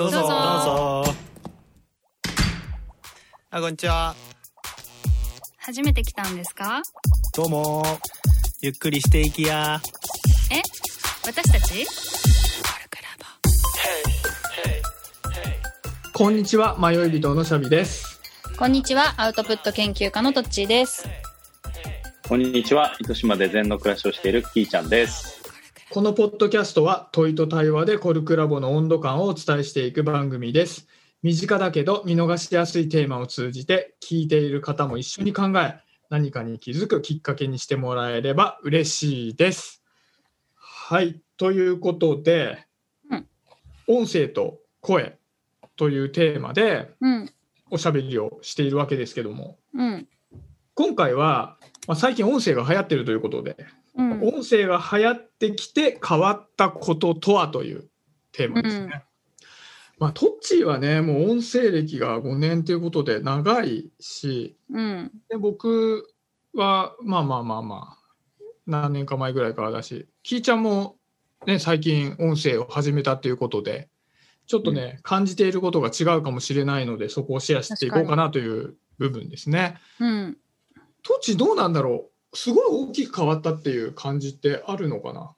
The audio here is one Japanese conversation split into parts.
どうぞ。どうぞ。どうぞ。あこんにちは。初めて来たんですか？どうも。ゆっくりしていきや。え？私たち？こんにちは、迷い人のシャビです。こんにちは。アウトプット研究家のトッチーです。こんにちは。糸島で禅の暮らしをしているキーちゃんです。このポッドキャストは問いと対話でコルクラボの温度感をお伝えしていく番組です。身近だけど見逃しやすいテーマを通じて聞いている方も一緒に考え何かに気づくきっかけにしてもらえれば嬉しいです。はい、ということで、うん音声と声というテーマでうんおしゃべりをしているわけですけどもうん今回は、まあ、最近音声が流行ってるということでうん。音声が流行ってきて変わったこととはというテーマですね。うん。まあ、トッチーはねもう音声歴が5年ということで長いしうん。で僕はまあまあまあまあ何年か前ぐらいからだしキーちゃんも、ね、最近音声を始めたということでちょっとね、感じていることが違うかもしれないのでそこをシェアしていこうかなという部分ですね。うん。トッチーどうなんだろう？すごい大きく変わったっていう感じってあるのかな？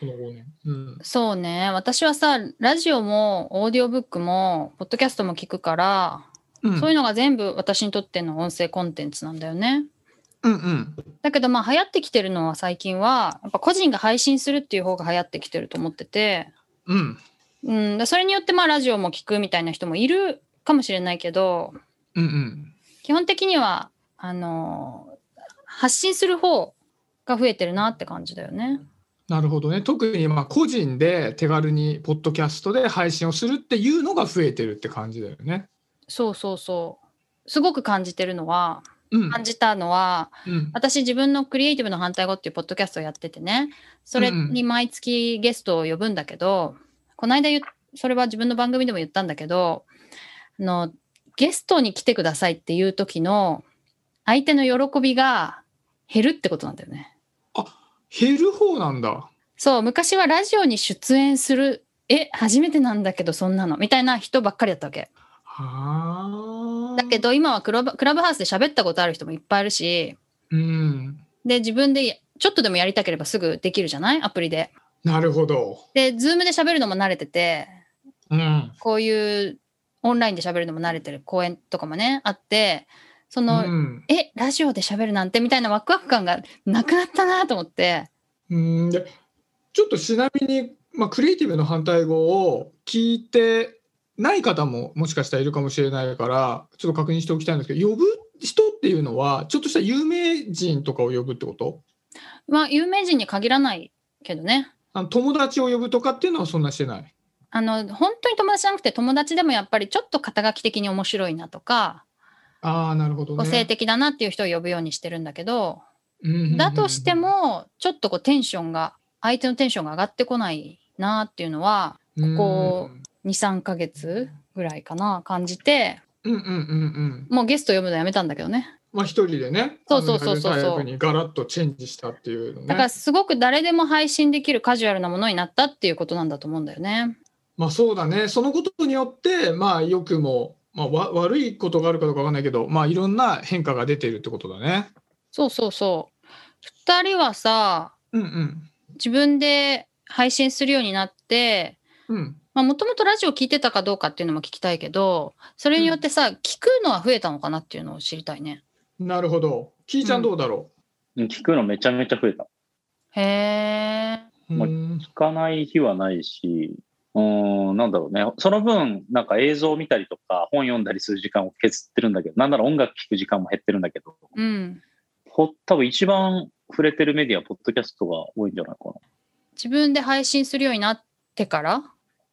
この5年。うん。そうね。私はさラジオもオーディオブックもポッドキャストも聞くから、うん。そういうのが全部私にとっての音声コンテンツなんだよね。うんうん。だけどまあ流行ってきてるのは最近はやっぱ個人が配信するっていう方が流行ってきてると思ってて。うん。うん、でそれによってまあラジオも聞くみたいな人もいるかもしれないけどうんうん。基本的にはあの発信する方が増えてるなって感じだよね。なるほどね。特にまあ個人で手軽にポッドキャストで配信をするっていうのが増えてるって感じだよね。そうそうそう。すごく感じてるのはうん。感じたのはうん。私自分のクリエイティブの反対語っていうポッドキャストをやっててね。それに毎月ゲストを呼ぶんだけど、この間それは自分の番組でも言ったんだけどあのゲストに来てくださいっていう時の相手の喜びが減るってことなんだよね。減る方なんだ。そう昔はラジオに出演するえ初めてなんだけどそんなのみたいな人ばっかりだったわけ。はあ。だけど今はクラブクラブハウスで喋ったことある人もいっぱいいるしうん。で自分でちょっとでもやりたければすぐできるじゃない？アプリで。なるほど。で、ズームで喋るのも慣れてて、うん。こういうオンラインで喋るのも慣れてる公演とかもね、あって、その、うんえ、ラジオで喋るなんてみたいなワクワク感がなくなったなと思って、うんでちょっとちなみに、まあ、クリエイティブの反対語を聞いてない方ももしかしたらいるかもしれないからちょっと確認しておきたいんですけど呼ぶ人っていうのはちょっとした有名人とかを呼ぶってこと？まあ、有名人に限らないけどね。あの友達を呼ぶとかっていうのはそんなしてない？あの、本当に友達じゃなくて友達でもやっぱりちょっと肩書き的に面白いなとか、ああなるほどね。個性的だなっていう人を呼ぶようにしてるんだけど、だとしても、ちょっとこうテンションが、相手のテンションが上がってこないなっていうのは、こ2、3ヶ月ぐらいかな、感じて、うんうんうんうん。もうゲスト呼ぶのやめたんだけどね。まあ一人でね、そうそうそうそうあのナレーター役にガラッとチェンジしたっていうのね。だからすごく誰でも配信できるカジュアルなものになったっていうことなんだと思うんだよね。まあそうだね。そのことによって、まあ良くも、まあわ悪いことがあるかどうかわかんないけど、まあいろんな変化が出ているってことだね。そうそうそう。二人はさ、うんうん。自分で配信するようになって、うん。まあもともとラジオ聞いてたかどうかっていうのも聞きたいけど、それによってさ、聞くのは増えたのかなっていうのを知りたいね。なるほど。キーちゃんどうだろう？ん聞くのめちゃめちゃ増えた。へえ。う。まあうん聞かない日はないし、うーん、なんだろうね。その分、なんか映像を見たりとか、本読んだりする時間を削ってるんだけど、なんなら音楽聴く時間も減ってるんだけど、うん。ほ多分一番触れてるメディア、ポッドキャストが多いんじゃないかな。自分で配信するようになってから？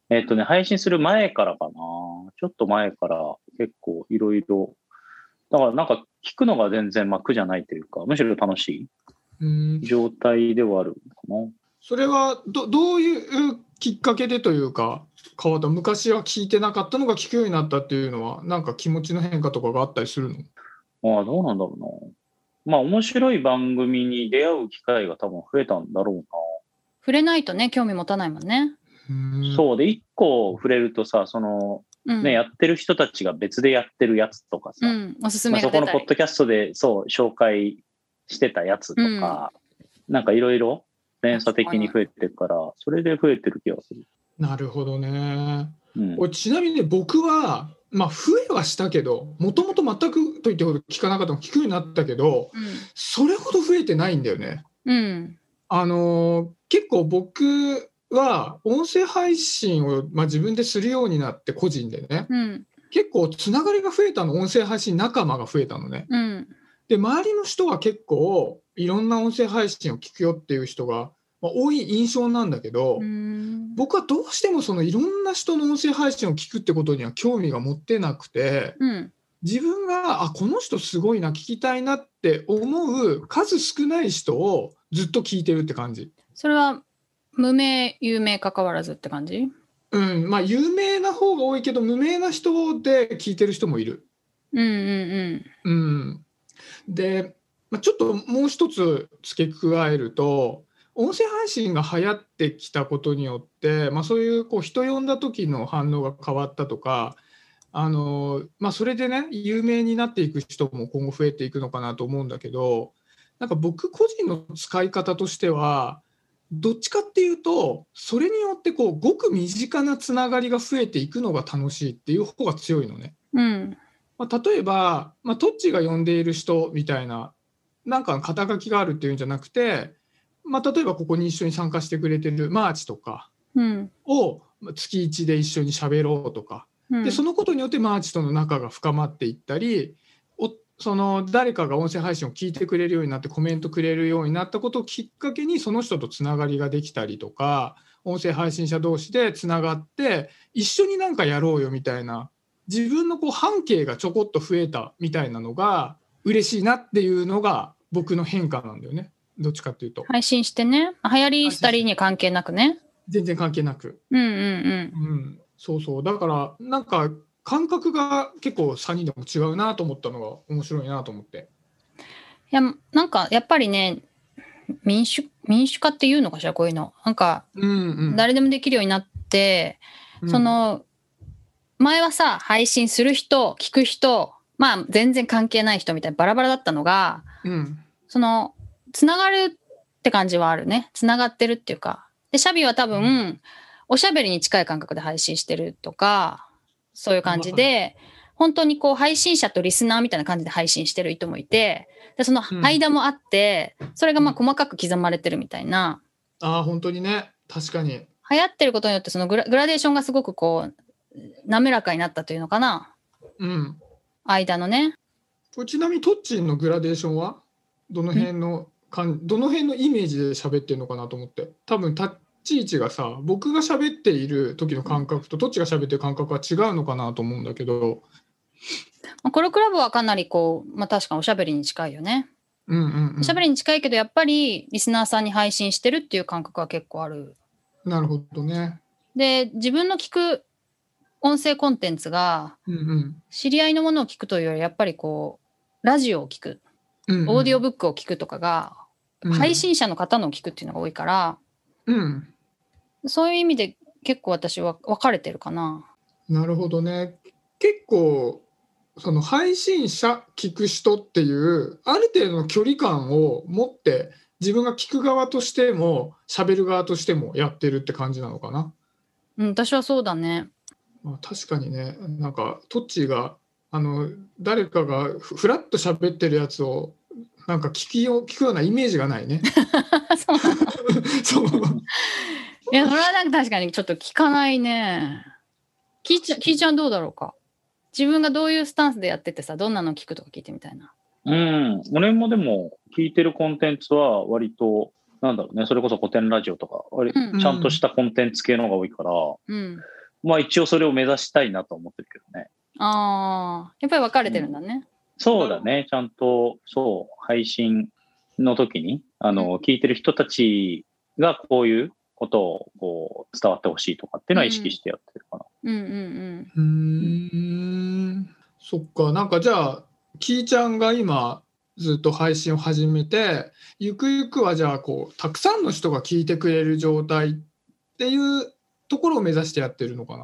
えっ、とね、配信する前からかな。ちょっと前から結構いろいろ。だからなんか聞くのが全然まあ苦じゃないというか、むしろ楽しうんい状態ではあるかな。それはどどういうきっかけでというか変わった昔は聞いてなかったのが聞くようになったっていうのはなんか気持ちの変化とかがあったりするの？ああ、どうなんだろうな。まあ面白い番組に出会う機会が多分増えたんだろうな。触れないとね、興味持たないもんね。うんそうで、一個触れるとさ、その、うんね、やってる人たちが別でやってるやつとかさ、うん、おすすまあ、めそこのポッ。ドキャストでそう紹介してたやつとか、なんかいろいろ連鎖的に増えてるから、それで増えてる気がする。なるほどね。うん、俺ちなみにね僕は、まあ、増えはしたけどもともと全くと言ってほど聞かなかったの聞くようになったけどそれほど増えてないんだよね。うん。うん。あのー結構僕は音声配信を、まあ、自分でするようになって個人でねうん。結構つながりが増えたの音声配信仲間が増えたのね。うん。で周りの人が結構いろんな音声配信を聞くよっていう人が、まあ、多い印象なんだけど、うん。僕はどうしてもそのいろんな人の音声配信を聞くってことには興味が持ってなくてうん。自分があこの人すごいな聞きたいなって思う数少ない人をずっと聞いてるって感じ。それは無名、有名関わらずって感じ？うん、まあ有名な方が多いけど無名な人で聞いてる人もいる。うんうんうん、で、まあ、ちょっともう一つ付け加えると音声配信が流行ってきたことによって、まあ、そういうこう人呼んだ時の反応が変わったとかあの、まあ、それでね有名になっていく人も今後増えていくのかなと思うんだけどなんか僕個人の使い方としてはどっちかっていうとそれによってこうごく身近なつながりが増えていくのが楽しいっていう方が強いのね。うん。うん。まあ、例えば、まあ、トッチが呼んでいる人みたいななんか肩書きがあるっていうんじゃなくて、まあ、例えばここに一緒に参加してくれてるマーチとかうん。をまあ月1で一緒に喋ろうとかうん。でそのことによってマーチとの仲が深まっていったりおその誰かが音声配信を聞いてくれるようになってコメントくれるようになったことをきっかけにその人とつながりができたりとか音声配信者同士でつながって一緒になんかやろうよみたいな自分のこう半径がちょこっと増えたみたいなのが嬉しいなっていうのが僕の変化なんだよねどっちかっていうと配信してね。流行りしたりに関係なくね。全然関係なく、うんうんうん、そうそうだからなんか感覚が結構3人でも違うなと思ったのが面白いなと思って。いや、なんかやっぱりね、民主、民主化っていうのかしら、こういうの。なんか、うんうん、誰でもできるようになって、うんそ、の、前はさ、配信する人、聞く人、まあ全然関係ない人みたいなバラバラだったのが、うんその、つながるって感じはあるね。つながってるっていうか。で、シャビは多分、おしゃべりに近い感覚で配信してるとか、そういう感じで、本当にこう配信者とリスナーみたいな感じで配信してる人もいて、でその間もあって、それがまあ細かく刻まれてるみたいな、ああ本当にね確かに。流行ってることによってそのグラグラデーションがすごくこう、滑らかになったというのかな。うん、間のね。これちなみにトッチンのグラデーションはどの辺のかんどの辺のイメージで喋ってるのかなと思って多分立ち位置がさ僕が喋っている時の感覚とトッチが喋ってる感覚は違うのかなと思うんだけど。まあコロクラブはかなりこう、まあ確かにおしゃべりに近いよね。うんうんうんおしゃべりに近いけど、やっぱりリスナーさんに配信してるっていう感覚は結構ある。なるほどね。で、自分の聞く音声コンテンツが、うん知り合いのものを聞くというより、やっぱりこう、ラジオを聞く、うんうん、オーディオブックを聞くとかが、うん配信者の方のを聞くっていうのが多いから、うんそういう意味で結構私は分かれてるかな。なるほどね。結構その配信者聞く人っていうある程度の距離感を持って自分が聞く側としても喋る側としてもやってるって感じなのかな。うん、私はそうだね。まあ、確かにねなんかトッチーがあの誰かがふふらっと喋ってるやつをなんか聞きよ聞くようなイメージがないね。そう いや、それはなんか確かにちょっと聞かないね。聞いちゃ、聞いちゃんどうだろうか？自分がどういうスタンスでやっててさ、どんなの聞くとか聞いてみたいな。うん。俺もでも聞いてるコンテンツは割と、なんだろうね、それこそ古典ラジオとか、割うんちゃんとしたコンテンツ系の方が多いから、うん。まあ一応それを目指したいなと思ってるけどね。ああ、やっぱり分かれてるんだね。そうだね、ちゃんと、そう、配信の時に、あの、聞いてる人たちがこういうことをこう伝わってほしいとかっていうのは意識してやってるかな。うんうんうーんそっかなんかじゃあキーちゃんが今ずっと配信を始めてゆくゆくはじゃあこうたくさんの人が聞いてくれる状態っていうところを目指してやってるのか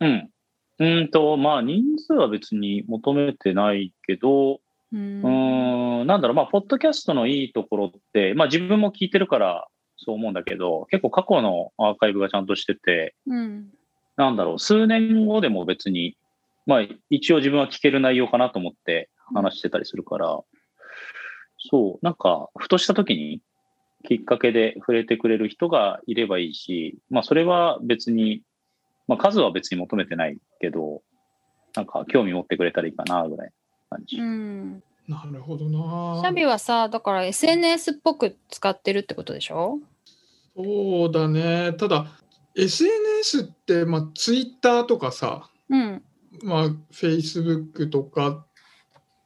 な？うん。うんと、まあ、人数は別に求めてないけど、うん、なんだろう、まあ、ポッドキャストのいいところって、まあ、自分も聞いてるからそう思うんだけど、結構過去のアーカイブがちゃんとしてて、うんなんだろう、数年後でも別に、まあ、一応自分は聞ける内容かなと思って話してたりするから、そう、なんか、ふとした時にきっかけで触れてくれる人がいればいいし、まあ、それは別に、まあ、数は別に求めてないけど、なんか、興味持ってくれたらいいかな、ぐらいの感じ。うんなるほどな。シャビはさだから SNS っぽく使ってるってことでしょ？そうだね。ただ、SNS って、まあ、Twitter とかさ、うんまあ、Facebook とか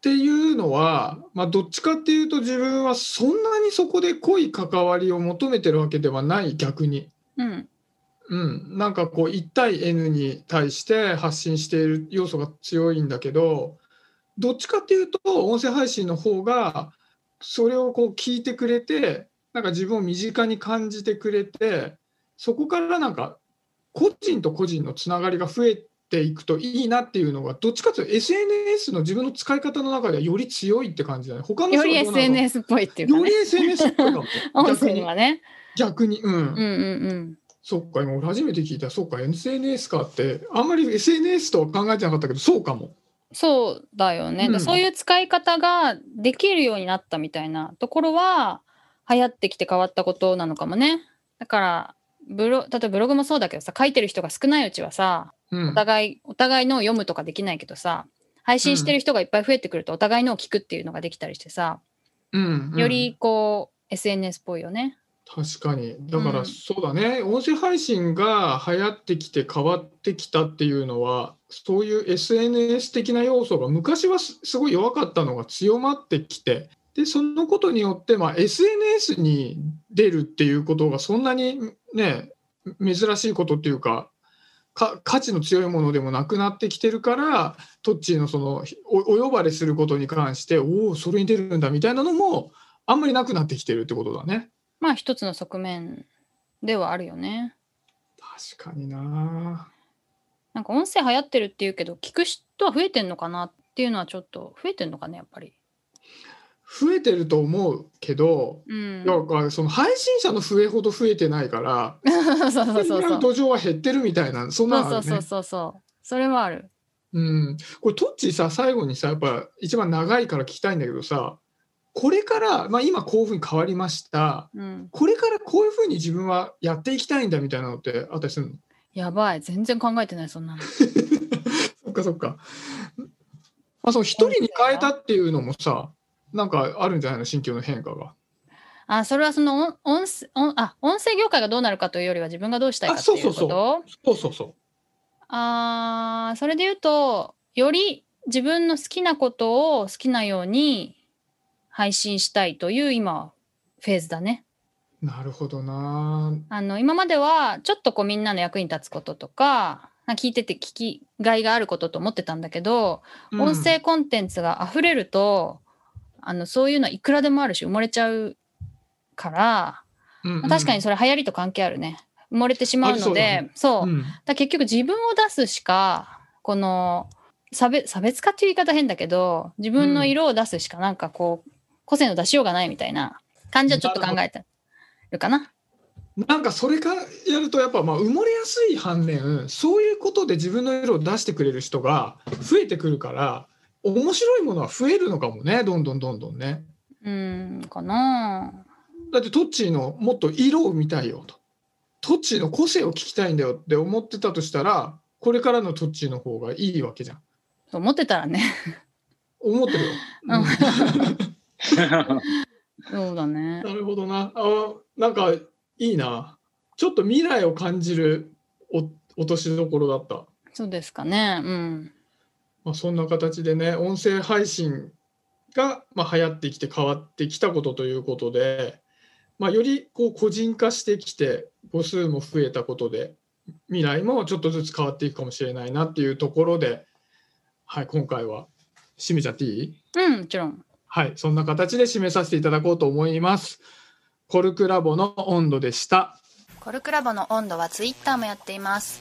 っていうのは、まあ、どっちかっていうと自分はそんなにそこで濃い関わりを求めてるわけではない逆に。うんうん、なんかこう1対 N に対して発信している要素が強いんだけどどっちかっていうと音声配信の方がそれをこう聞いてくれてなんか自分を身近に感じてくれてそこからなんか個人と個人のつながりが増えていくといいなっていうのがどっちかというと SNS の自分の使い方の中ではより強いって感じだね。他の人より SNS っぽいっていうかね。より SNS っぽいかも。音逆に声はね。逆に、うん。うんうんうん。そっか、今俺初めて聞いた。そっか、SNS かって、あんまり SNS とは考えてなかったけど、そうかも。そうだよね、うん。そういう使い方ができるようになったみたいなところは流行ってきて変わったことなのかもね。だからブロ例えばブログもそうだけどさ書いてる人が少ないうちはさうんお互いお互いのを読むとかできないけどさ配信してる人がいっぱい増えてくるとお互いのを聞くっていうのができたりしてさうんうんよりこう SNS っぽいよね。確かに。だかうんら、そうだね、音声配信が流行ってきて変わってきたっていうのは、そういう SNS 的な要素が昔はすすごい弱かったのが強まってきて、で、そのことによって、まあ、SNS に出るっていうことがそんなにね、珍しいことっていうか、か価値の強いものでもなくなってきてるから、トッチーのそのおお呼ばれすることに関して、おお、それに出るんだみたいなのも、あんまりなくなってきてるってことだね。まあ一つの側面ではあるよね。確かにな。なんか音声流行ってるっていうけど聞く人は増えてんのかなっていうのはちょっと増えてんのかねやっぱり。増えてると思うけど、うん。だからその配信者の増えほど増えてないから、そうそうそうそう。土壌は減ってるみたいな、そんなのあるねそうそう。そうそう。それはある。うん、これトッチーさ最後にさやっぱ一番長いから聞きたいんだけどさこれから、まあ、今こういうふうに変わりましたうん。これからこういうふうに自分はやっていきたいんだみたいなのってあったりするの？やばい。全然考えてないそんなの。そっかそっか。まあ、その一人に変えたっていうのもさなんかあるんじゃないの？心境の変化が。あ、それはその音音あ音声業界がどうなるかというよりは自分がどうしたいかっていうこと？あそうそうそう。あーそれで言うとより自分の好きなことを好きなように配信したいという今フェーズだね。なるほどな。あの今まではちょっとこうみんなの役に立つこととか聞いてて聞きがいがあることと思ってたんだけど、うん音声コンテンツが溢れるとあのそういうのはいくらでもあるし埋もれちゃうから、うんうん。確かにそれ流行りと関係あるね。埋もれてしまうのでありそう,、う。ん。だ結局自分を出すしかこの差別差別化っていう言い方変だけど自分の色を出すしかなんかこう個性の出しようがないみたいな感じはちょっと考えてるかな。なんかそれからやるとやっぱまあ埋もれやすい反面そういうことで自分の色を出してくれる人が増えてくるから面白いものは増えるのかもねどんどんどんどんね。うんかなだってトッチーのもっと色を見たいよとトッチーの個性を聞きたいんだよって思ってたとしたらこれからのトッチーの方がいいわけじゃん。そう思ってたらね思ってるよ。そうだねなるほどな。あなんかいいな。ちょっと未来を感じるお落としどころだった。そうですかねうんまあ、そんな形でね、音声配信が、まあ、流行ってきて変わってきたことということで、まあ、よりこう個人化してきて、母数も増えたことで、未来もちょっとずつ変わっていくかもしれないなっていうところで、はい、今回は締めちゃっていい？うんもちろんはい、そんな形で締めさせていただこうと思います。コルクラボの温度でした。コルクラボの温度はツイッターもやっています